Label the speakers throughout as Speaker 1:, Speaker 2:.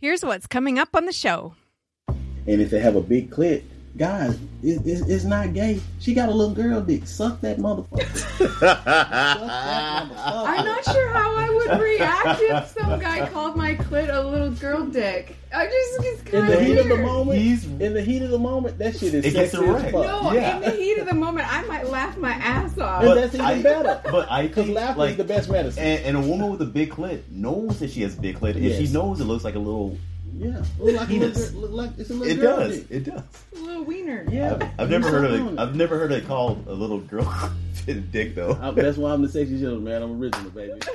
Speaker 1: Here's what's coming up on the show.
Speaker 2: And if they have a big clit, guys, it, it, it's not gay. She got a little girl dick. Suck that motherfucker. Suck that motherfucker.
Speaker 1: I'm not sure how I would react if some guy called my clit a little girl dick. I just it's
Speaker 2: In the
Speaker 1: of
Speaker 2: heat of the moment,
Speaker 3: He's-
Speaker 2: in the heat of the moment, that shit is
Speaker 3: It gets
Speaker 2: sexy
Speaker 3: it
Speaker 2: as
Speaker 3: right.
Speaker 2: fuck.
Speaker 1: No,
Speaker 3: Yeah.
Speaker 1: in the heat of the moment, I might laugh my ass off.
Speaker 2: And that's even
Speaker 3: I-
Speaker 2: better.
Speaker 3: But I
Speaker 2: Because
Speaker 3: think
Speaker 2: laughter
Speaker 3: like
Speaker 2: is the best medicine.
Speaker 3: and, and a woman with a big clit knows that she has a big clit, and she knows it looks like a little.
Speaker 2: Yeah, look like, a
Speaker 3: Penis.
Speaker 2: little, look like it's a little
Speaker 3: It
Speaker 2: girl
Speaker 3: does.
Speaker 2: dick.
Speaker 3: It does.
Speaker 1: a little wiener.
Speaker 2: Yeah,
Speaker 3: I've, I've never heard of
Speaker 2: Something
Speaker 3: it.
Speaker 2: on
Speaker 3: I've never heard it called a little girl dick though.
Speaker 2: I- that's why I'm the sexy gentleman, man. I'm original, baby.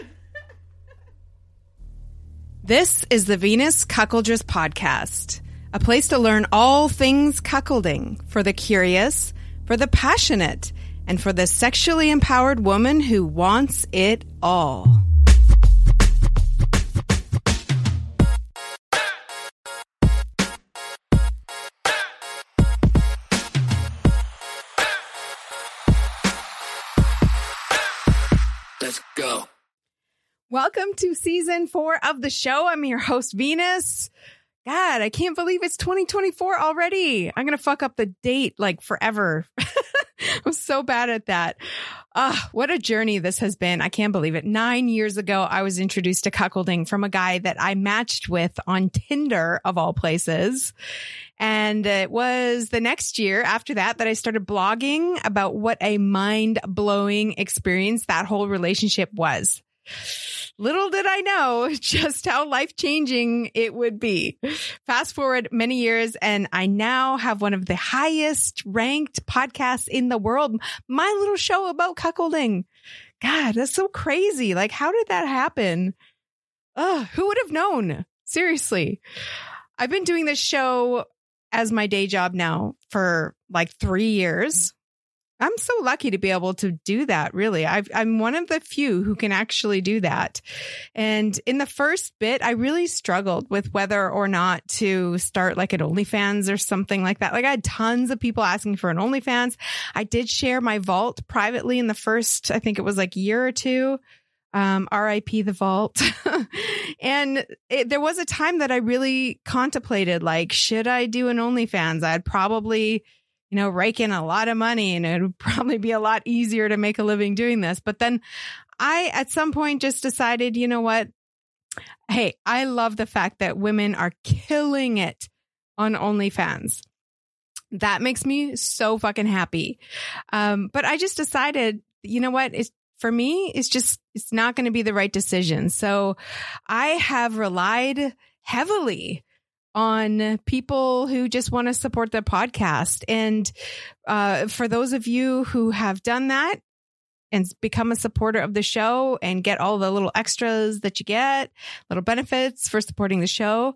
Speaker 1: This is the Venus Cuckoldress Podcast, a place to learn all things cuckolding for the curious, for the passionate, and for the sexually empowered woman who wants it all.
Speaker 4: Go.
Speaker 1: Welcome to season four of the show. I'm your host, Venus. God, I can't believe it's 2024 already. I'm going to fuck up the date like forever. I'm so bad at that. Ah, what a journey this has been. I can't believe it. Nine years ago, I was introduced to cuckolding from a guy that I matched with on Tinder, of all places. And it was the next year after that that I started blogging about what a mind blowing experience that whole relationship was. Little did I know just how life changing it would be. Fast forward many years, and I now have one of the highest ranked podcasts in the world. My little show about cuckolding. God, that's so crazy. Like, how did that happen? Ugh, who would have known? Seriously. I've been doing this show as my day job now for like three years. I'm so lucky to be able to do that, really. I've, I'm one of the few who can actually do that. And in the first bit, I really struggled with whether or not to start like an OnlyFans or something like that. Like I had tons of people asking for an OnlyFans. I did share my vault privately in the first, I think it was like year or two. Um, RIP the vault. and it, there was a time that I really contemplated, like, should I do an OnlyFans? I'd probably, you know, rake in a lot of money and it would probably be a lot easier to make a living doing this. But then I, at some point, just decided, you know what? Hey, I love the fact that women are killing it on OnlyFans. That makes me so fucking happy. Um, but I just decided, you know what? It's for me, it's just, it's not going to be the right decision. So I have relied heavily on people who just want to support the podcast. And uh, for those of you who have done that and become a supporter of the show and get all the little extras that you get, little benefits for supporting the show,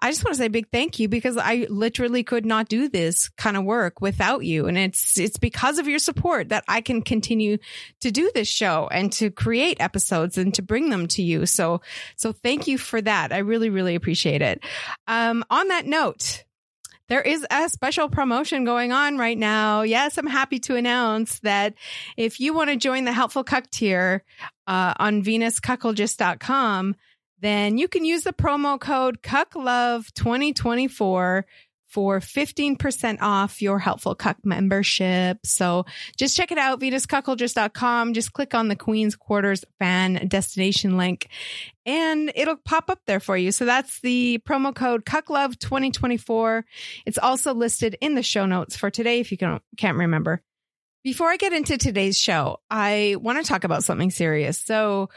Speaker 1: I just want to say a big thank you because I literally could not do this kind of work without you. And it's, it's because of your support that I can continue to do this show and to create episodes and to bring them to you. So, so thank you for that. I really, really appreciate it. Um, on that note, there is a special promotion going on right now. Yes, I'm happy to announce that if you want to join the Helpful Cuck tier uh, on venuscuckoldress.com, then you can use the promo code CuckLove2024 for 15% off your Helpful Cuck membership. So just check it out, venuscuckoldress.com. Just click on the Queen's Quarters fan destination link and it'll pop up there for you. So that's the promo code CuckLove2024. It's also listed in the show notes for today if you can, can't remember. Before I get into today's show, I want to talk about something serious. So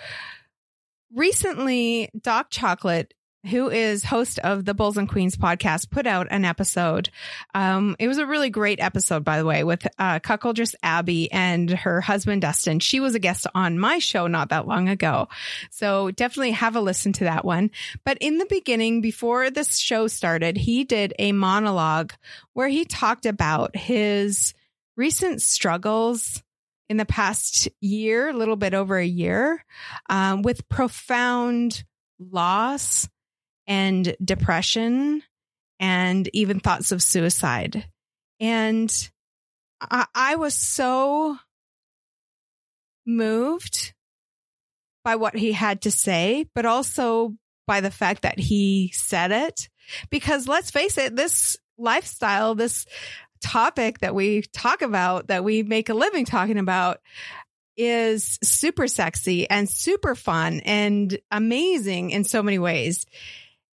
Speaker 1: recently, Doc Chocolate who is host of the Bulls and Queens podcast, put out an episode. Um, it was a really great episode, by the way, with uh, cuckoldress Abby and her husband Dustin. She was a guest on my show not that long ago, so definitely have a listen to that one. But in the beginning, before this show started, he did a monologue where he talked about his recent struggles in the past year, a little bit over a year, um, with profound loss and depression and even thoughts of suicide. And I, I was so moved by what he had to say, but also by the fact that he said it. Because let's face it, this lifestyle, this topic that we talk about, that we make a living talking about, is super sexy and super fun and amazing in so many ways.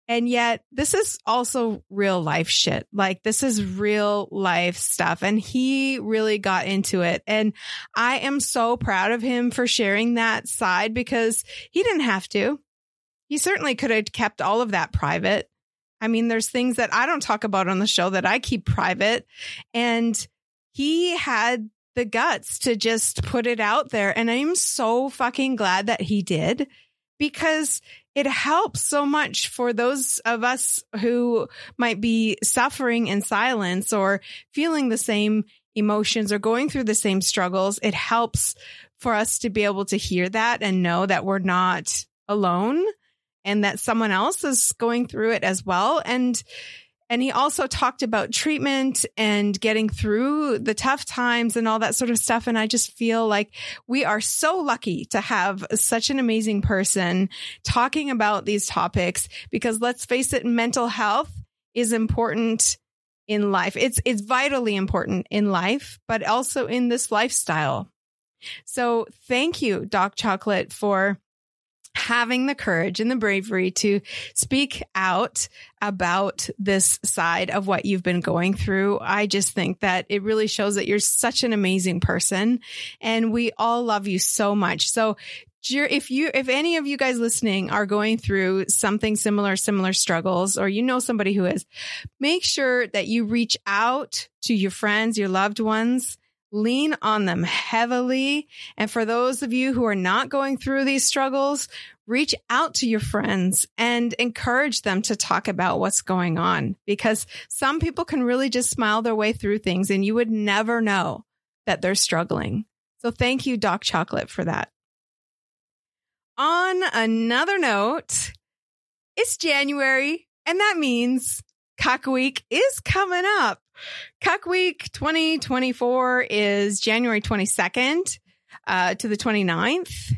Speaker 1: And yet, this is also real life shit. Like, this is real life stuff. And he really got into it. And I am so proud of him for sharing that side because he didn't have to. He certainly could have kept all of that private. I mean, there's things that I don't talk about on the show that I keep private. And he had the guts to just put it out there. And I'm so fucking glad that he did because it helps so much for those of us who might be suffering in silence or feeling the same emotions or going through the same struggles. It helps for us to be able to hear that and know that we're not alone and that someone else is going through it as well. And and he also talked about treatment and getting through the tough times and all that sort of stuff. And I just feel like we are so lucky to have such an amazing person talking about these topics because let's face it, mental health is important in life. It's, it's vitally important in life, but also in this lifestyle. So thank you, Doc Chocolate, for having the courage and the bravery to speak out about this side of what you've been going through. I just think that it really shows that you're such an amazing person and we all love you so much. So if you if any of you guys listening are going through something similar similar struggles or you know somebody who is make sure that you reach out to your friends your loved ones lean on them heavily. And for those of you who are not going through these struggles, reach out to your friends and encourage them to talk about what's going on because some people can really just smile their way through things and you would never know that they're struggling. So thank you, Doc Chocolate, for that. On another note, it's January and that means Cuck Week is coming up. Cuck Week 2024 is January 22nd uh, to the 29th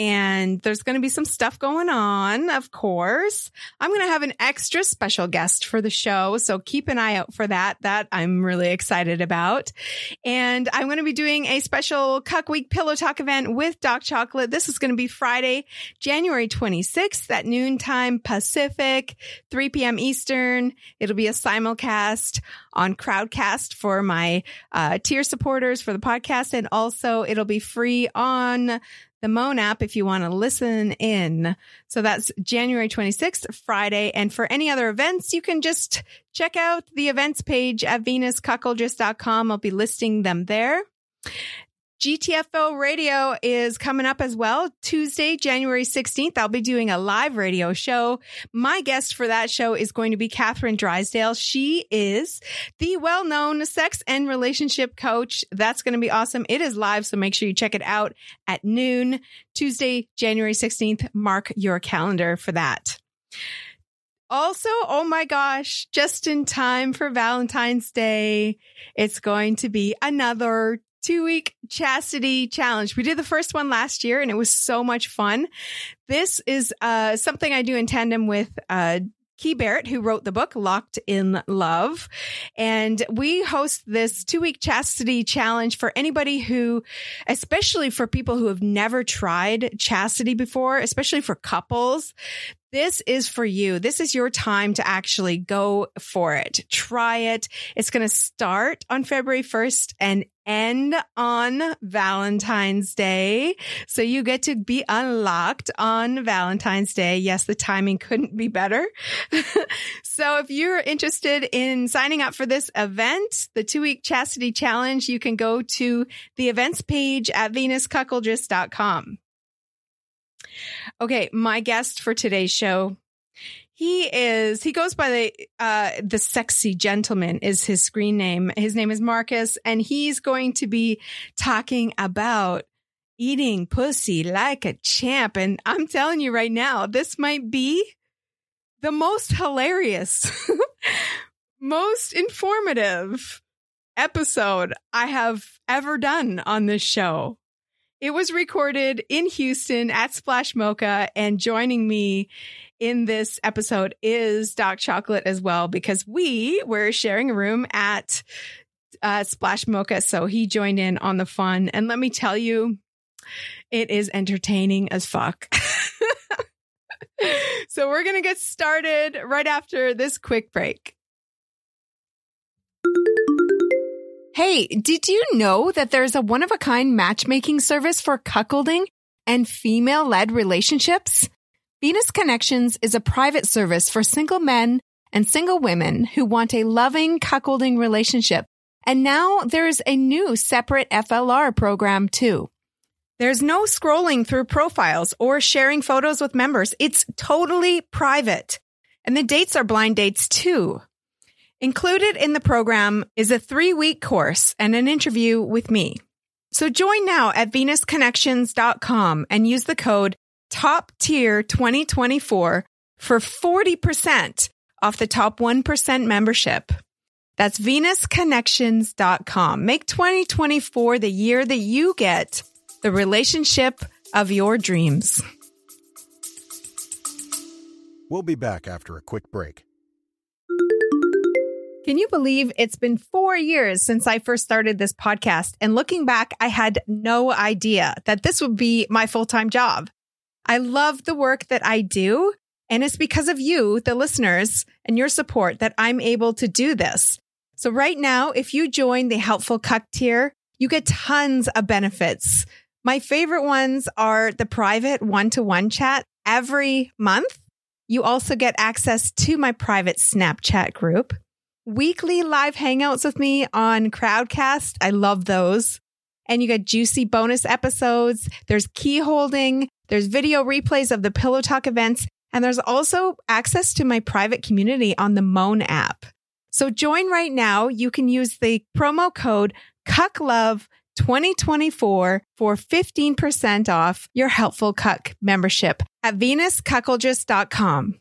Speaker 1: and there's going to be some stuff going on, of course. I'm going to have an extra special guest for the show. So keep an eye out for that. That I'm really excited about. And I'm going to be doing a special Cuck Week Pillow Talk event with Doc Chocolate. This is going to be Friday, January 26th at noontime Pacific, 3 p.m. Eastern. It'll be a simulcast on Crowdcast for my uh, tier supporters for the podcast. And also it'll be free on the Moan app if you want to listen in. So that's January 26th, Friday. And for any other events, you can just check out the events page at venuscuckoldress.com. I'll be listing them there. GTFO radio is coming up as well. Tuesday, January 16th, I'll be doing a live radio show. My guest for that show is going to be Catherine Drysdale. She is the well known sex and relationship coach. That's going to be awesome. It is live, so make sure you check it out at noon, Tuesday, January 16th. Mark your calendar for that. Also, oh my gosh, just in time for Valentine's Day, it's going to be another two week chastity challenge. We did the first one last year and it was so much fun. This is uh, something I do in tandem with uh, Key Barrett, who wrote the book Locked in Love. And we host this two week chastity challenge for anybody who, especially for people who have never tried chastity before, especially for couples. This is for you. This is your time to actually go for it. Try it. It's going to start on February 1st and end on Valentine's Day. So you get to be unlocked on Valentine's Day. Yes, the timing couldn't be better. so if you're interested in signing up for this event, the two week chastity challenge, you can go to the events page at venuscuckoldress.com. Okay, my guest for today's show he is he goes by the uh the sexy gentleman is his screen name. His name is marcus and he's going to be talking about eating pussy like a champ. And i'm telling you right now this might be the most hilarious most informative episode i have ever done on this show It was recorded in Houston at Splash Mocha, and joining me in this episode is Doc Chocolate as well, because we were sharing a room at uh, Splash Mocha. So he joined in on the fun. And let me tell you, it is entertaining as fuck. so we're going to get started right after this quick break. Hey, did you know that there's a one of a kind matchmaking service for cuckolding and female led relationships? Venus Connections is a private service for single men and single women who want a loving cuckolding relationship. And now there's a new separate FLR program too. There's no scrolling through profiles or sharing photos with members. It's totally private. And the dates are blind dates too. Included in the program is a three week course and an interview with me. So join now at venusconnections.com and use the code top tier 2024 for 40% off the top 1% membership. That's venusconnections.com. Make 2024 the year that you get the relationship of your dreams.
Speaker 5: We'll be back after a quick break.
Speaker 1: Can you believe it's been four years since I first started this podcast? And looking back, I had no idea that this would be my full time job. I love the work that I do. And it's because of you, the listeners, and your support that I'm able to do this. So right now, if you join the Helpful Cuck tier, you get tons of benefits. My favorite ones are the private one to one chat every month. You also get access to my private Snapchat group, weekly live hangouts with me on Crowdcast. I love those. And you get juicy bonus episodes. There's key holding. There's video replays of the Pillow Talk events. And there's also access to my private community on the Moan app. So join right now. You can use the promo code CUCKLOVE 2024 for 15% off your Helpful Cuck membership at venuscuckoldress.com.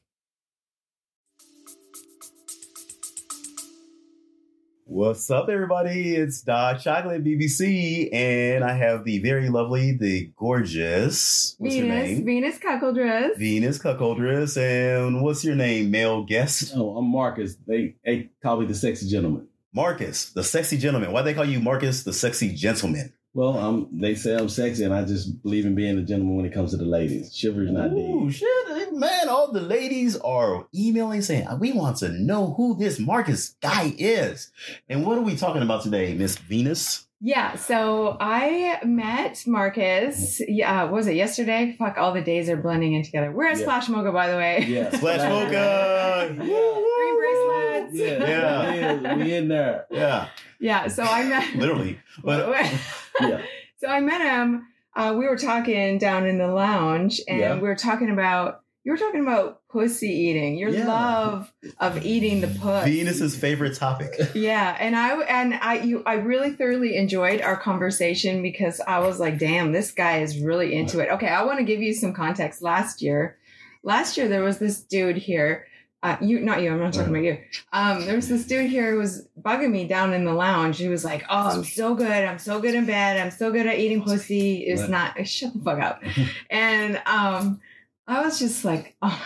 Speaker 3: What's up, everybody? It's Doc Chocolate BBC, and I have the very lovely, the gorgeous. What's your name?
Speaker 1: Venus Cuckoldress.
Speaker 3: Venus Cuckoldress, and what's your name, male guest?
Speaker 2: Oh, I'm Marcus. They, they call me the sexy gentleman.
Speaker 3: Marcus, the sexy gentleman. Why they call you Marcus, the sexy gentleman?
Speaker 2: Well, um, they say I'm sexy, and I just believe in being a gentleman when it comes to the ladies. Chivalry's not
Speaker 3: Ooh,
Speaker 2: dead.
Speaker 3: shit, man! All the ladies are emailing saying we want to know who this Marcus guy is. And what are we talking about today, Miss Venus?
Speaker 6: Yeah, so I met Marcus. Yeah, what was it yesterday? Fuck, all the days are blending in together. We're at
Speaker 2: Yeah.
Speaker 6: Splash Mocha, by the way.
Speaker 2: Yeah,
Speaker 3: Splash Mocha.
Speaker 6: Green bracelets.
Speaker 2: Yeah,
Speaker 3: Yeah.
Speaker 2: yeah, we in there.
Speaker 3: Yeah,
Speaker 6: Yeah, so I met.
Speaker 3: literally. But
Speaker 2: Yeah,
Speaker 6: so I met him. Uh, we were talking down in the lounge, and
Speaker 2: Yeah.
Speaker 6: we were talking about. You were talking about pussy eating. Your
Speaker 2: Yeah.
Speaker 6: love of eating the puss.
Speaker 3: Venus's favorite topic.
Speaker 6: Yeah, and I and I you I really thoroughly enjoyed our conversation because I was like, damn, this guy is really into it. Okay, I want to give you some context. Last year, last year there was this dude here. Uh, you not you. I'm not talking about you. Um, there was this dude here who was bugging me down in the lounge. He was like, "Oh, I'm so good. I'm so good in bed. I'm so good at eating pussy." It's
Speaker 2: What?
Speaker 6: not. Shut the fuck up. and um, I was just like, oh.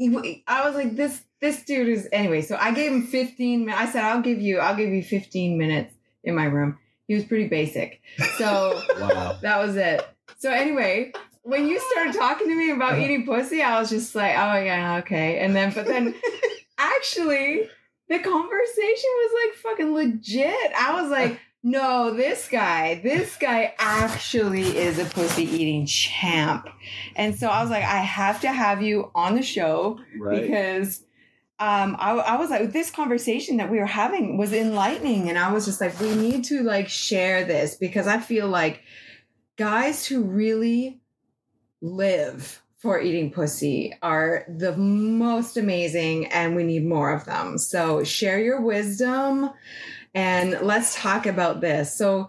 Speaker 6: I was like, this this dude is anyway. So I gave him 15 minutes. I said, I'll give you, I'll give you 15 minutes in my room. He was pretty basic. So
Speaker 2: wow.
Speaker 6: that was it. So anyway, when you started talking to me about
Speaker 2: Uh-huh.
Speaker 6: eating pussy, I was just like, oh yeah, okay. And then, but then actually, the conversation was like fucking legit. I was like, no, this guy, this guy actually is a pussy eating champ. And so I was like, I have to have you on the show
Speaker 2: Right.
Speaker 6: because um, I, I was like, this conversation that we were having was enlightening, and I was just like, we need to like share this because I feel like guys who really live for eating pussy are the most amazing, and we need more of them. So share your wisdom, and let's talk about this. So,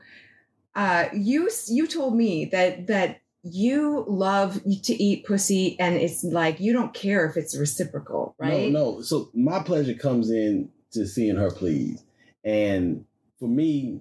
Speaker 6: uh, you you told me that that you love to eat pussy and it's like you don't care if it's reciprocal right
Speaker 2: No, no. So my pleasure comes in to seeing her please. and for me,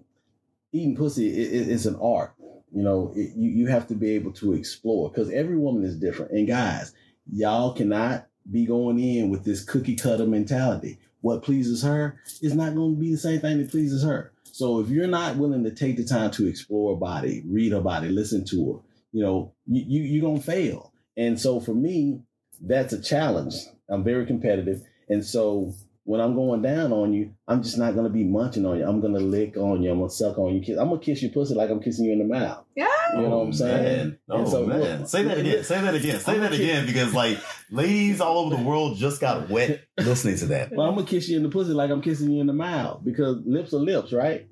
Speaker 2: eating pussy is i- it's an art. You know, it, you you have to be able to explore because every woman is different. And guys, y'all cannot be going in with this cookie cutter mentality. What pleases her is not going to be the same thing that pleases her. So if you're not willing to take the time to explore a body, read her body, listen to her, you know, you, you you're gonna fail. And so for me, that's a challenge. I'm very competitive, and so when I'm going down on you, I'm just not gonna be munching on you. I'm gonna lick on you. I'm gonna suck on you. I'm gonna kiss your pussy like I'm kissing you in the mouth.
Speaker 6: Yeah.
Speaker 2: You know what I'm oh, saying?
Speaker 3: Man. Oh
Speaker 2: so,
Speaker 3: man,
Speaker 2: look,
Speaker 3: say that again. Say that again. Say
Speaker 2: I'm
Speaker 3: that
Speaker 2: gonna
Speaker 3: again because like ladies all over the world just got wet listening to that.
Speaker 2: Well, I'm gonna kiss you in the pussy like I'm kissing you in the mouth because lips are lips, right?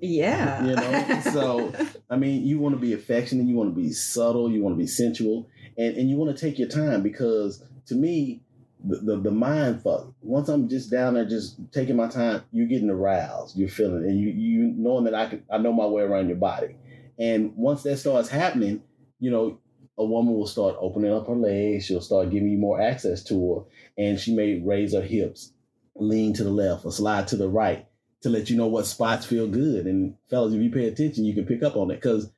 Speaker 6: Yeah.
Speaker 2: You know, so I mean, you want to be affectionate, you want to be subtle, you want to be sensual, and, and you want to take your time because to me, the, the, mind fuck. Once I'm just down there, just taking my time, you're getting aroused, you're feeling, and you you knowing that I can, I know my way around your body, and once that starts happening, you know, a woman will start opening up her legs, she'll start giving you more access to her, and she may raise her hips, lean to the left or slide to the right to let you know what spots feel good. And fellas, if you pay attention, you can pick up on it because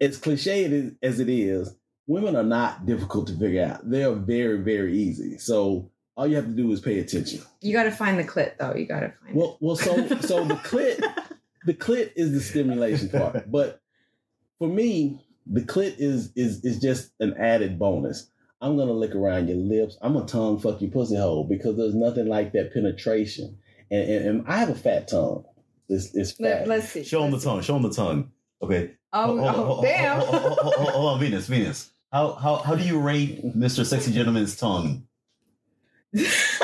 Speaker 2: as cliche as it is, women are not difficult to figure out. They are very, very easy. So all you have to do is pay attention.
Speaker 6: You got to find the clit though. You got to find
Speaker 2: Well, well, so so the clit, the clit is the stimulation part, but for me, the clit is is is just an added bonus. I'm gonna lick around your lips. I'm gonna tongue fuck your pussy hole because there's nothing like that penetration. And, and, and I have a fat tongue. It's, it's fat.
Speaker 6: Let, us see.
Speaker 3: Show them the tongue. Show them the tongue. Okay.
Speaker 6: Oh,
Speaker 3: Hold- hold-
Speaker 6: oh,
Speaker 3: hold-
Speaker 6: damn.
Speaker 3: Hold on, Venus. Venus. How how how do you rate Mr. Sexy Gentleman's tongue?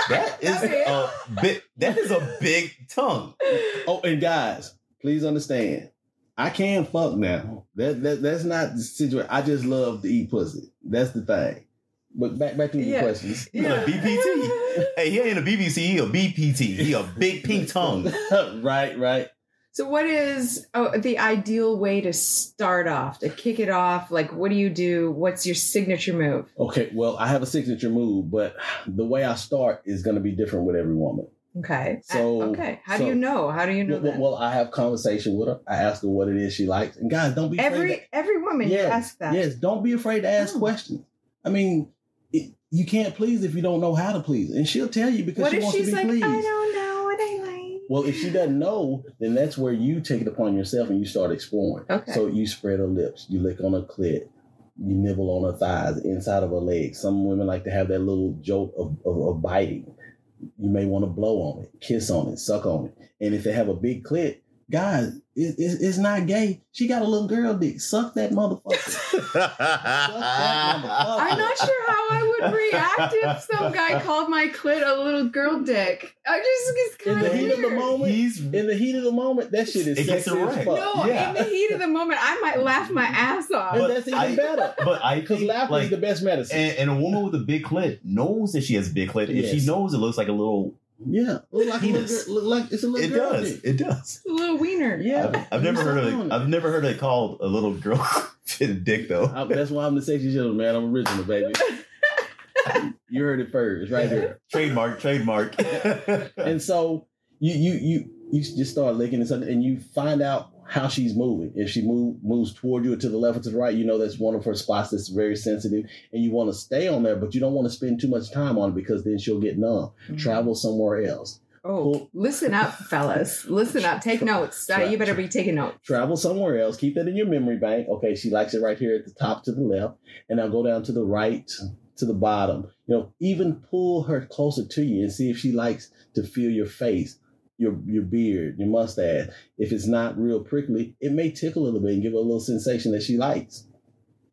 Speaker 3: That is a big. That is a big tongue.
Speaker 2: Oh, and guys, please understand. I can fuck now. That, that that's not the situation. I just love to eat pussy. That's the thing. But back back to your
Speaker 6: Yeah.
Speaker 2: questions.
Speaker 3: He's a BPT. Hey, he ain't a BBC. He a BPT. He a big pink tongue.
Speaker 2: right, right.
Speaker 6: So, what is oh, the ideal way to start off, to kick it off? Like, what do you do? What's your signature move?
Speaker 2: Okay, well, I have a signature move, but the way I start is going to be different with every woman.
Speaker 6: Okay.
Speaker 2: So-
Speaker 6: Uh, okay. How
Speaker 2: so-
Speaker 6: do you know? How do you know
Speaker 2: Well,
Speaker 6: that?
Speaker 2: well, I have conversation with her. I ask her what it is she likes, and guys, don't be afraid
Speaker 6: every
Speaker 2: to-
Speaker 6: every woman
Speaker 2: Yes,
Speaker 6: ask that.
Speaker 2: Yes, don't be afraid to ask
Speaker 6: Oh.
Speaker 2: questions. I mean, it, you can't please if you don't know how to please, and she'll tell you because
Speaker 6: What
Speaker 2: she wants
Speaker 6: she's
Speaker 2: to be
Speaker 6: like,
Speaker 2: pleased.
Speaker 6: I don't know what I like?
Speaker 2: Well, if she doesn't know, then that's where you take it upon yourself and you start exploring.
Speaker 6: Okay.
Speaker 2: So you spread her lips, you lick on her clit, you nibble on her thighs, inside of her legs. Some women like to have that little jolt of, of, of biting. You may want to blow on it, kiss on it, suck on it. And if they have a big clit, guys, it, it, it's not gay. She got a little girl dick. Suck that motherfucker.
Speaker 6: I'm not sure how I would react if some guy called my clit a little girl dick. I just it's
Speaker 2: In the
Speaker 6: of
Speaker 2: heat of the moment,
Speaker 3: He's
Speaker 2: in the heat of the moment, that shit is
Speaker 3: It gets
Speaker 2: sexy as fuck.
Speaker 6: No,
Speaker 3: Yeah.
Speaker 6: in the heat of the moment, I might laugh my ass off.
Speaker 2: And
Speaker 3: But
Speaker 2: that's even
Speaker 3: I-
Speaker 2: better.
Speaker 3: but I
Speaker 2: Because
Speaker 3: think
Speaker 2: laughter
Speaker 3: like
Speaker 2: is the best medicine.
Speaker 3: and, and a woman with a big clit knows that she has a big clit. If she knows it looks like a little,
Speaker 2: yeah, look like a little girl, look like it's a little
Speaker 3: it
Speaker 2: girl
Speaker 3: does.
Speaker 2: dick.
Speaker 3: It does.
Speaker 6: a little wiener.
Speaker 2: Yeah,
Speaker 3: I've, I've never heard of it.
Speaker 2: it.
Speaker 3: I've never heard it called a little girl fit a dick though.
Speaker 2: I- that's why I'm the sexy gentleman, man. I'm original, baby. you heard it first, right here.
Speaker 3: trademark, trademark.
Speaker 2: And so you you you you just start licking and something, and you find out how she's moving. If she move moves toward you or to the left or to the right, you know that's one of her spots that's very sensitive, and you want to stay on there, but you don't want to spend too much time on it because then she'll get numb. Travel somewhere else.
Speaker 6: Oh, listen up, fellas. Listen up. Take notes. Uh, you better be taking notes.
Speaker 2: travel somewhere else. Keep that in your memory bank. Okay, she likes it right here at the top to the left, and now go down to the right to the bottom. You know, even pull her closer to you and see if she likes to feel your face, your your beard, your mustache. If it's not real prickly, it may tickle a little bit and give her a little sensation that she likes.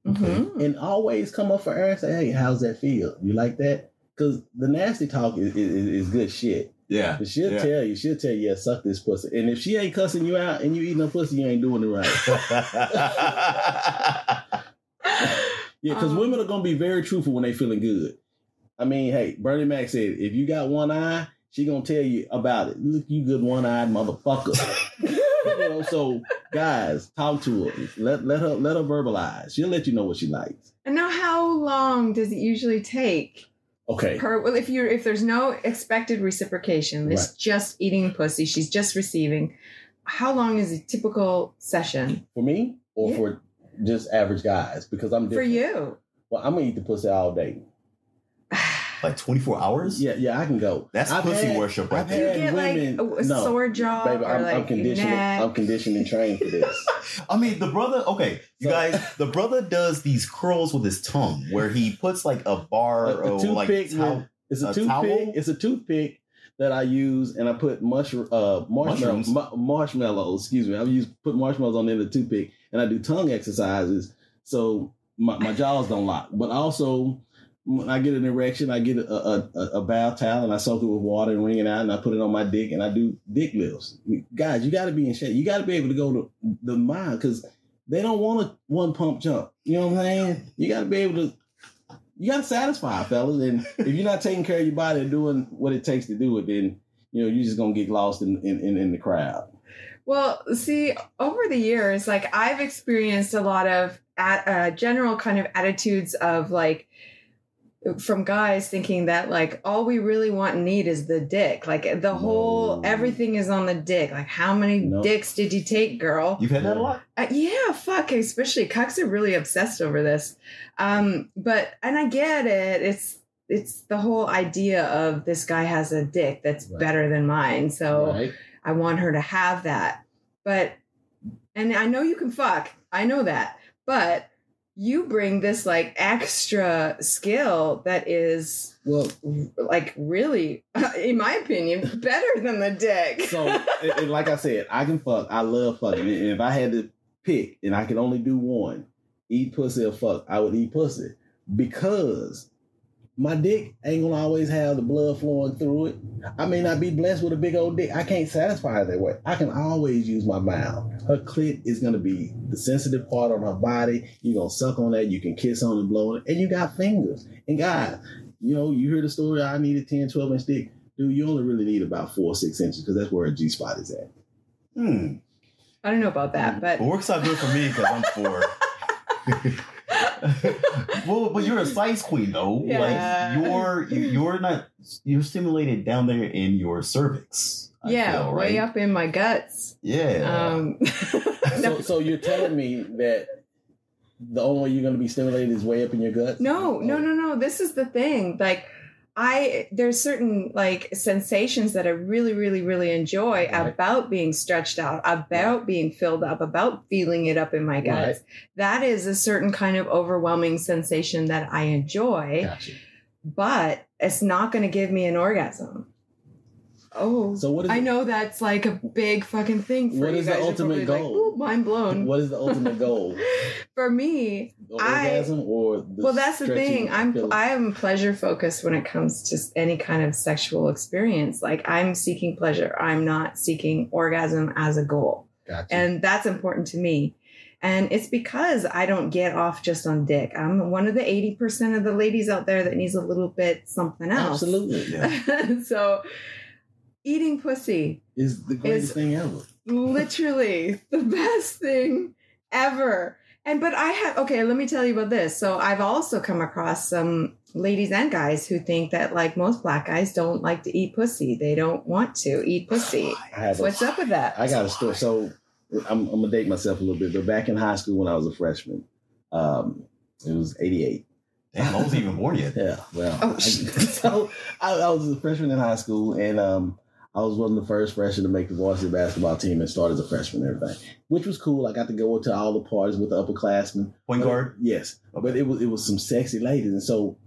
Speaker 6: Mhm.
Speaker 2: And always come up for air and say, "Hey, how's that feel? You like that?" Because the nasty talk is, is, is good shit.
Speaker 3: yeah.
Speaker 2: But she'll
Speaker 3: Yeah.
Speaker 2: tell you, she'll tell you, yeah, suck this pussy. And if she ain't cussing you out and you eating her pussy, you ain't doing it right. Yeah, because
Speaker 6: Um,
Speaker 2: women are gonna be very truthful when they feeling good. I mean, hey, Bernie Mac said, if you got one eye, she gonna tell you about it. Look, you good one eyed motherfucker. you know, so guys, talk to her. Let let her let her verbalize. She'll let you know what she likes.
Speaker 6: And now, how long does it usually take?
Speaker 2: Okay.
Speaker 6: Per well, if you're if there's no expected reciprocation, it's
Speaker 2: Right.
Speaker 6: just eating pussy. She's just receiving. How long is a typical session?
Speaker 2: For me or
Speaker 6: Yeah.
Speaker 2: for just average guys because I'm different.
Speaker 1: For you.
Speaker 2: Well, I'm gonna eat the pussy all day.
Speaker 3: Like 24 hours?
Speaker 2: Yeah, yeah, I can go.
Speaker 3: That's
Speaker 2: I've
Speaker 3: pussy
Speaker 2: had-
Speaker 3: worship right
Speaker 2: I've
Speaker 1: Do you
Speaker 3: there.
Speaker 1: get like
Speaker 2: women-
Speaker 1: a, a
Speaker 2: no,
Speaker 1: sore jaw
Speaker 2: Baby,
Speaker 1: or
Speaker 2: I'm,
Speaker 1: like
Speaker 2: I'm conditioned.
Speaker 1: neck?
Speaker 2: I'm conditioned and trained for this.
Speaker 3: I mean, the brother, okay, you
Speaker 2: So-
Speaker 3: guys, the brother does these curls with his tongue where he puts like a bar
Speaker 2: A- a
Speaker 3: or like
Speaker 2: toothpick
Speaker 3: towel-
Speaker 2: It's a,
Speaker 3: A
Speaker 2: toothpick.
Speaker 3: towel?
Speaker 2: It's a toothpick that I use, and I put mush, uh, marshmallow, ma- marshmallows. Excuse me. I use put marshmallows on the end of the toothpick, and I do tongue exercises so my, my jaws don't lock. But also, when I get an erection, I get a, a, a, bath towel and I soak it with water and wring it out, and I put it on my dick, and I do dick lifts. Guys, you got to be in shape. You got to be able to go to the mind because they don't want a one pump jump. You know what I'm saying? You got to be able to you got to satisfy, fellas. And if you're not taking care of your body and doing what it takes to do it, then you know you're just gonna get lost in in, in, in the crowd.
Speaker 1: Well, see, over the years, like I've experienced a lot of at, uh, general kind of attitudes of like from guys thinking that like all we really want and need is the dick. Like the whole everything is on the dick. Like how many
Speaker 2: No.
Speaker 1: dicks did you take, girl?
Speaker 3: You've had that a lot?
Speaker 1: Uh, yeah, fuck. Especially cucks are really obsessed over this. Um, but and I get it. It's it's the whole idea of this guy has a dick that's
Speaker 2: Right.
Speaker 1: better than mine. So
Speaker 2: right?
Speaker 1: I want her to have that. But and I know you can fuck. I know that. But you bring this like extra skill that is
Speaker 2: Well,
Speaker 1: like really in my opinion better than the dick.
Speaker 2: so and, like I said, I can fuck. I love fucking. And if I had to pick, and I could only do one, eat pussy or fuck, I would eat pussy because my dick ain't gonna always have the blood flowing through it. I may not be blessed with a big old dick. I can't satisfy it that way. I can always use my mouth. Her clit is gonna be the sensitive part on her body. You're gonna suck on that. You can kiss on and blow on it, and you got fingers. And guys, you know, you hear the story. I need a 10, 12 inch dick. Dude, you only really need about four or six inches because that's where a G spot is at.
Speaker 3: Hmm.
Speaker 1: I don't know about that, but
Speaker 3: It works out good for me because I'm four. well, but you're a size queen though.
Speaker 1: Yeah.
Speaker 3: Like you're you're not you're stimulated down there in your cervix. I
Speaker 1: yeah,
Speaker 3: feel,
Speaker 1: way up in my guts.
Speaker 3: Yeah.
Speaker 1: Um,
Speaker 2: So, so you're telling me that the only way you're going to be stimulated is way up in your gut?
Speaker 1: No, no, no, no. This is the thing. Like, I there's certain like sensations that I really, really, really enjoy
Speaker 2: Right.
Speaker 1: about being stretched out, about being filled up, about feeling it up in my guts. That is a certain kind of overwhelming sensation that I enjoy,
Speaker 2: Gotcha.
Speaker 1: but it's not going to give me an orgasm. Oh,
Speaker 2: So what is
Speaker 1: I know that's like a big fucking thing for
Speaker 2: What is the ultimate goal?
Speaker 1: Like, mind blown.
Speaker 2: What is the ultimate goal?
Speaker 1: For me,
Speaker 2: The
Speaker 1: I-
Speaker 2: orgasm or the
Speaker 1: well that's the thing i'm i am pleasure focused when it comes to any kind of sexual experience like i'm seeking pleasure i'm not seeking orgasm as a goal
Speaker 2: Gotcha.
Speaker 1: and that's important to me and it's because i don't get off just on dick i'm one of the 80% of the ladies out there that needs a little bit something else
Speaker 2: Absolutely.
Speaker 3: yeah.
Speaker 1: so eating pussy
Speaker 2: Is the greatest
Speaker 1: Is-
Speaker 2: thing ever.
Speaker 1: literally the best thing ever. And but I have okay, let me tell you about this. So I've also come across some ladies and guys who think that like most black guys don't like to eat pussy. They don't want to eat pussy.
Speaker 2: I have a,
Speaker 1: What's up with that?
Speaker 2: I got a story. So I'm, I'm gonna date myself a little bit, but back in high school when I was a freshman, um, it was '88.
Speaker 3: Damn, I wasn't even born yet.
Speaker 2: Yeah, well,
Speaker 1: Oh,
Speaker 2: I-
Speaker 1: shit.
Speaker 2: so I, I was a freshman in high school, and um, I was one of the first freshmen to make the varsity basketball team and start as a freshman and everything, which was cool. I got to go to all the parties with the upperclassmen.
Speaker 3: Point guard.
Speaker 2: Yes, but it was it was some sexy ladies, and so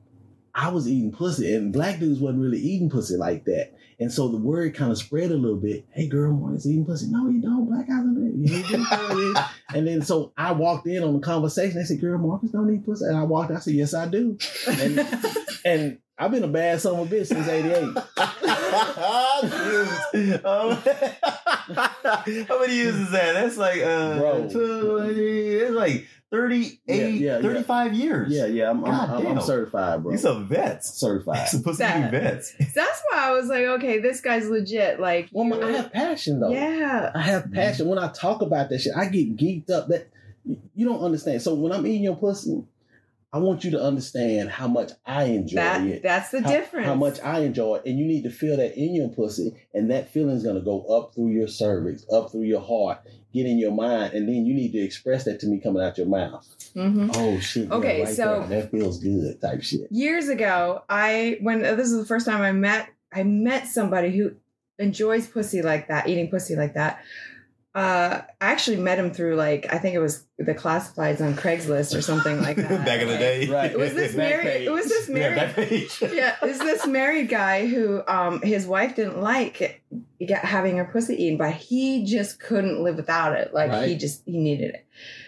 Speaker 2: I was eating pussy, and black dudes wasn't really eating pussy like that. And so the word kind of spread a little bit. Hey, girl, Marcus eating pussy. No, you don't. Black guys don't do it. You eating pussy. and then so I walked in on the conversation. They said, "Girl, Marcus don't eat pussy." And I walked. out, I said, "Yes, I do." And, and I've been a bad son of a bitch since '88.
Speaker 3: Um, how many years is that? That's like uh,
Speaker 2: Bro.
Speaker 3: 20, it's like 38,
Speaker 2: Yeah, yeah, yeah.
Speaker 3: 35 years.
Speaker 2: Yeah, yeah, I'm I'm,
Speaker 3: God
Speaker 2: I'm, I'm certified, bro.
Speaker 3: These are vets.
Speaker 2: certified.
Speaker 3: These are pussy eating
Speaker 1: That-
Speaker 3: vets.
Speaker 1: That's why I was like, okay, this guy's legit. Like,
Speaker 2: Well, I have passion though.
Speaker 1: yeah,
Speaker 2: I have passion. When I talk about that shit, I get geeked up. That you don't understand. So when I'm eating your pussy, I want you to understand how much I enjoy
Speaker 6: That
Speaker 2: it.
Speaker 6: that's the
Speaker 2: how,
Speaker 6: difference.
Speaker 2: How much I enjoy it, and you need to feel that in your pussy, and that feeling's gonna go up through your cervix, up through your heart, get in your mind, and then you need to express that to me coming out your mouth.
Speaker 6: Mm-hmm.
Speaker 2: Oh shit!
Speaker 6: Okay,
Speaker 2: right
Speaker 6: so-
Speaker 2: there. that feels good, type shit.
Speaker 6: years ago i when this is the first time i met i met somebody who enjoys pussy like that eating pussy like that uh i actually met him through like i think it was the classifieds on craigslist or something like that
Speaker 3: Back in the day.
Speaker 2: Right.
Speaker 6: it was this married it was this married
Speaker 3: back page.
Speaker 6: yeah, is this married guy who um his wife didn't like it, get, having her pussy eaten, but he just couldn't live without it. Like he just he needed it.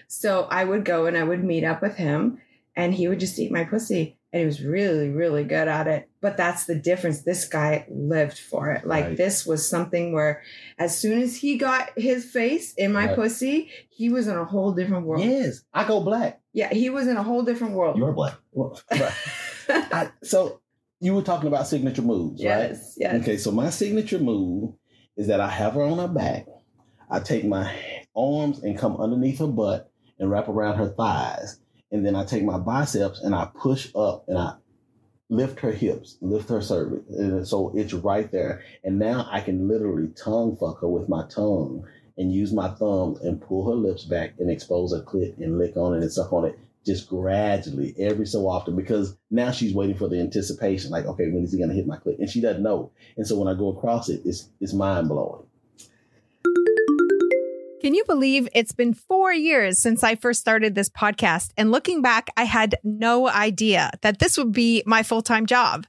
Speaker 6: So I would go and I would meet up with him, and he would just eat my pussy, and he was really really good at it. But that's the difference. This guy lived for it. Like
Speaker 2: Right.
Speaker 6: this was something where, as soon as he got his face in my
Speaker 2: Right.
Speaker 6: pussy, he was in a whole different world.
Speaker 2: Yes, I go black.
Speaker 6: Yeah, he was in a whole different world.
Speaker 3: You are black.
Speaker 2: Well, right. I, so you were talking about signature moves, right?
Speaker 6: yes, yes.
Speaker 2: Okay, so my signature move is that I have her on her back. I take my arms and come underneath her butt and wrap around her thighs. And then I take my biceps and I push up and I lift her hips, lift her cervix. And so it's right there. And now I can literally tongue fuck her with my tongue and use my thumbs and pull her lips back and expose her clit and lick on it and suck on it just gradually every so often because now she's waiting for the anticipation like okay when is he going to hit my clit and she doesn't know and so when i go across it it's it's mind blowing
Speaker 1: Can you believe it's been four years since I first started this podcast? And looking back, I had no idea that this would be my full time job.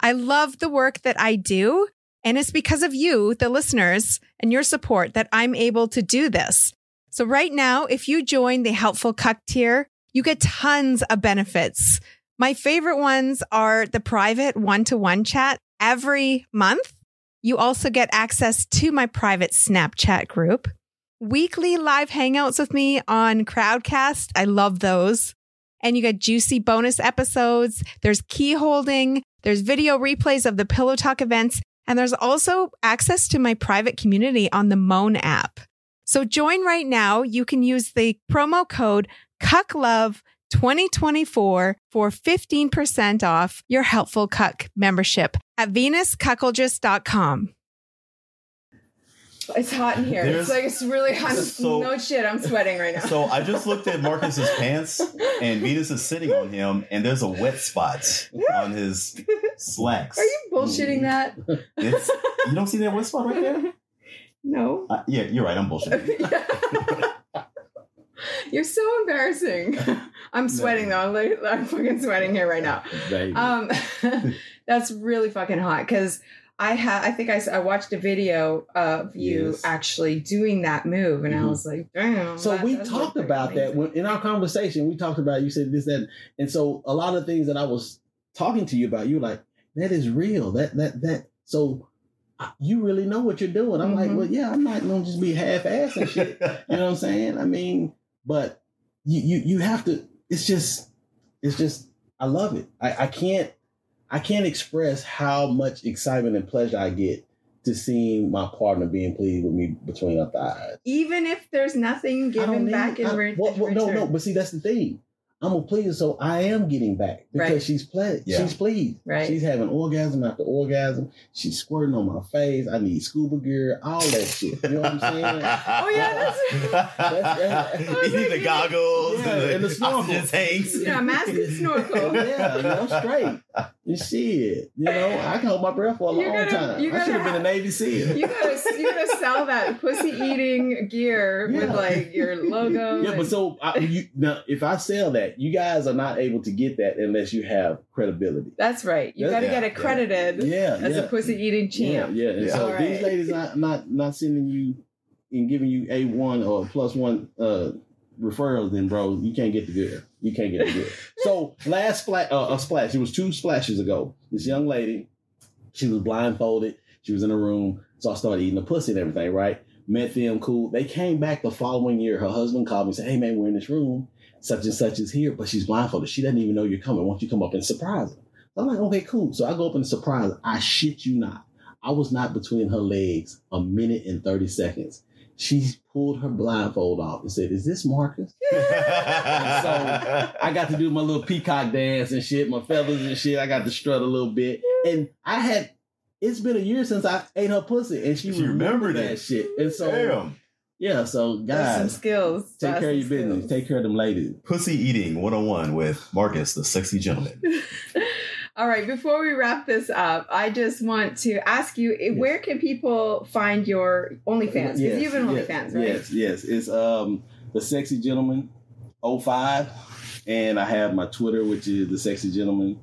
Speaker 1: I love the work that I do. And it's because of you, the listeners, and your support that I'm able to do this. So, right now, if you join the Helpful Cuck tier, you get tons of benefits. My favorite ones are the private one to one chat every month. You also get access to my private Snapchat group weekly live hangouts with me on Crowdcast. I love those. And you get juicy bonus episodes. There's key holding. There's video replays of the Pillow Talk events. And there's also access to my private community on the Moan app. So join right now. You can use the promo code CUCKLOVE 2024 for 15% off your Helpful Cuck membership at venuscuckoldress.com.
Speaker 6: It's hot in here.
Speaker 3: There's-
Speaker 6: it's like it's really hot.
Speaker 3: So-
Speaker 6: no shit, I'm sweating right now.
Speaker 3: So I just looked at Marcus's pants, and Venus is sitting on him, and there's a wet spot on his slacks.
Speaker 6: Are you bullshitting that?
Speaker 3: It's, you don't see that wet spot right there?
Speaker 6: No.
Speaker 3: Uh, yeah, you're right. I'm bullshitting.
Speaker 6: You're so embarrassing. I'm sweating though. I'm, like, I'm fucking sweating here right now.
Speaker 2: Baby.
Speaker 6: Um, that's really fucking hot because I had. I think I, I watched a video of you
Speaker 2: Yes.
Speaker 6: actually doing that move, and I
Speaker 2: Mhm.
Speaker 6: was like, damn.
Speaker 2: so
Speaker 6: that
Speaker 2: we talked about that when, in our conversation we talked about you said this that and so a lot of things that i was talking to you about you were like that is real that that that so you really know what you're doing i'm like
Speaker 6: Mhm.
Speaker 2: well yeah i'm not gonna just be half-assed and shit you know what i'm saying i mean but you you, you have to it's just it's just i love it I, I can't i can't express how much excitement and pleasure i get to seeing my partner being pleased with me between our thighs
Speaker 6: Even if there's nothing given back in
Speaker 2: I-
Speaker 6: re-
Speaker 2: well, well, no, no. But see, that's the thing. I'm a pleaser, so I am getting back because
Speaker 6: Right.
Speaker 2: she's pleased.
Speaker 3: Yeah.
Speaker 2: She's pleased.
Speaker 6: Right.
Speaker 2: She's having orgasm after orgasm. She's squirting on my face. I need scuba gear. All that shit. You know what I'm saying?
Speaker 6: Oh, yeah, that's-
Speaker 2: That's-
Speaker 3: you need the goggles
Speaker 2: Yeah,
Speaker 3: and the,
Speaker 2: and the snorkel.
Speaker 3: oxygen tanks.
Speaker 6: Yeah, mask and snorkel.
Speaker 2: yeah, you know, straight. You shit. You know, I can hold my breath for a
Speaker 6: You
Speaker 2: long
Speaker 6: gotta-
Speaker 2: time.
Speaker 6: you
Speaker 2: I should have been a Navy SEAL.
Speaker 6: You gotta, you gotta sell that pussy eating gear with like your logo.
Speaker 2: Yeah, but so I, you, now, if I sell that, you guys are not able to get that unless you have credibility.
Speaker 6: that's right. You gotta
Speaker 3: yeah,
Speaker 6: get accredited
Speaker 2: Yeah,
Speaker 6: as
Speaker 2: yeah.
Speaker 6: a pussy eating champ.
Speaker 2: Yeah, yeah. So
Speaker 6: All
Speaker 2: these ladies not not not sending you and giving you a one or plus one uh referrals, then bro, you can't get the good. You can't get the good. so last splash, uh, a splash. It was two splashes ago. This young lady, she was blindfolded. She was in a room, so I started eating the pussy and everything. Right, met them, cool. They came back the following year. Her husband called me and said, "Hey man, we're in this room. Such and such is here, but she's blindfolded. She doesn't even know you're coming. Why don't you come up and surprise her?" I'm like, okay, cool. So I go up and surprise her. I shit you not. I was not between her legs a minute and 30 seconds. she pulled her blindfold off and said, "Is this Marcus?" Yeah. so I got to do my little peacock dance and shit, my feathers and shit. I got to strut a little bit, and I had. It's been a year since I ate her pussy, and she,
Speaker 3: She
Speaker 2: remembered
Speaker 3: remembered
Speaker 2: that
Speaker 3: it.
Speaker 2: shit. And so,
Speaker 3: Damn.
Speaker 2: Yeah, so
Speaker 6: That's some
Speaker 2: guys,
Speaker 6: skills.
Speaker 2: take care of your
Speaker 6: some
Speaker 2: business.
Speaker 6: skills.
Speaker 2: Take care of them ladies.
Speaker 3: Pussy eating 101 with Marcus, the sexy gentleman.
Speaker 6: All right, before we wrap this up, I just want to ask you eh, where can people find your OnlyFans? Because
Speaker 2: Yes,
Speaker 6: you have an
Speaker 2: yes,
Speaker 6: OnlyFans, right?
Speaker 2: Yes, yes. It's um the sexy gentleman 05 and I have my Twitter which is the sexy gentleman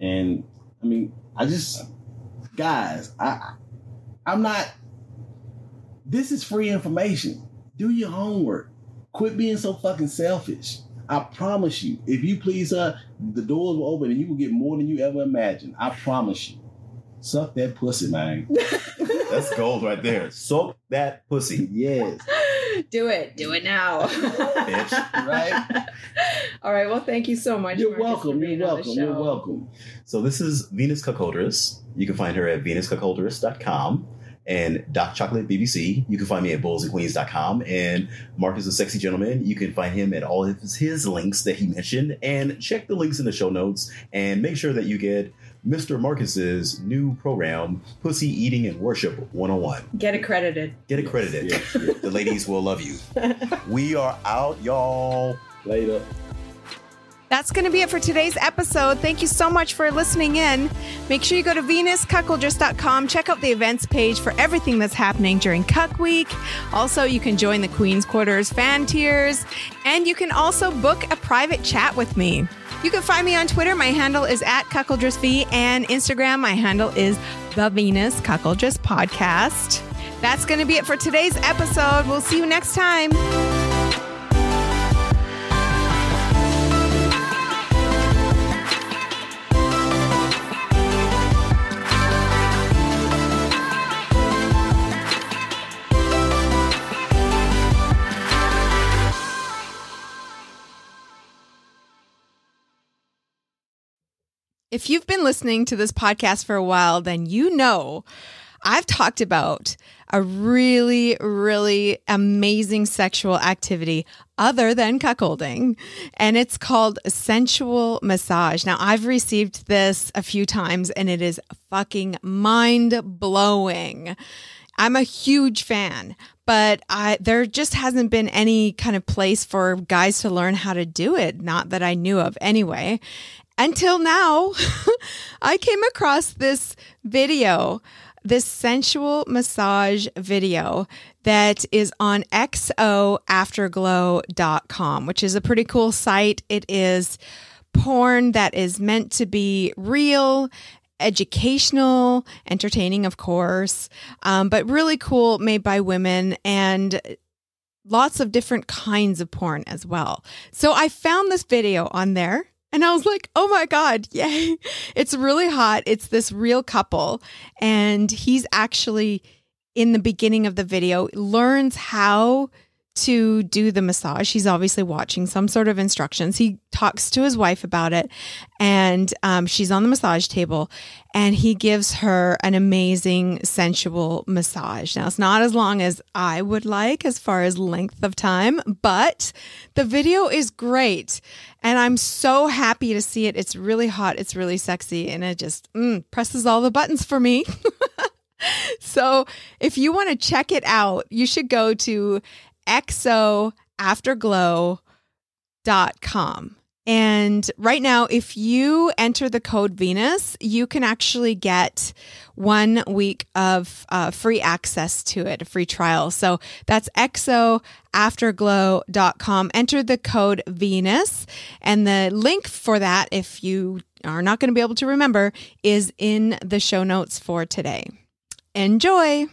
Speaker 2: and I mean I just guys I I'm not this is free information. Do your homework. Quit being so fucking selfish. I promise you, if you please her, the doors will open and you will get more than you ever imagined. I promise you. Suck that pussy, man.
Speaker 3: That's gold right there. Soak that pussy.
Speaker 2: Yes.
Speaker 6: Do it. Do it now.
Speaker 3: Bitch.
Speaker 2: Right?
Speaker 6: All right. Well, thank you so much.
Speaker 2: You're
Speaker 6: Marcus, for
Speaker 2: welcome.
Speaker 6: being
Speaker 2: You're welcome. You're welcome.
Speaker 3: So this is Venus Cuckoldress. You can find her at venuscuckoldress.com and Doc Chocolate BBC. You can find me at bullsandqueens.com. And Marcus the Sexy Gentleman, you can find him at all of his, his links that he mentioned. And check the links in the show notes and make sure that you get Mr. Marcus's new program, Pussy Eating and Worship 101.
Speaker 6: Get accredited.
Speaker 3: Get accredited.
Speaker 2: Yes, yes.
Speaker 3: The ladies will love you. We are out, y'all.
Speaker 2: Later.
Speaker 1: That's going to be it for today's episode. Thank you so much for listening in. Make sure you go to venuscuckoldress.com. Check out the events page for everything that's happening during Cuck Week. Also, you can join the Queen's Quarters fan tiers, and you can also book a private chat with me. You can find me on Twitter. My handle is at CuckoldressV, and Instagram, my handle is the Venus Cuckoldress Podcast. That's going to be it for today's episode. We'll see you next time. If you've been listening to this podcast for a while, then you know I've talked about a really, really amazing sexual activity other than cuckolding, and it's called sensual massage. Now, I've received this a few times, and it is fucking mind blowing. I'm a huge fan, but I there just hasn't been any kind of place for guys to learn how to do it, not that I knew of anyway. Until now, I came across this video, this sensual massage video that is on xoafterglow.com, which is a pretty cool site. It is porn that is meant to be real educational, entertaining, of course, um, but really cool, made by women and lots of different kinds of porn as well. So I found this video on there. And I was like, oh my God, yay. It's really hot. It's this real couple. And he's actually, in the beginning of the video, learns how to do the massage. He's obviously watching some sort of instructions. He talks to his wife about it, and um, she's on the massage table, and he gives her an amazing sensual massage. Now, it's not as long as I would like as far as length of time, but the video is great. And I'm so happy to see it. It's really hot, it's really sexy, and it just mm, presses all the buttons for me. so, if you want to check it out, you should go to xoafterglow.com. And right now, if you enter the code Venus, you can actually get one week of uh, free access to it, a free trial. So that's xoafterglow.com. Enter the code Venus, and the link for that, if you are not going to be able to remember, is in the show notes for today. Enjoy.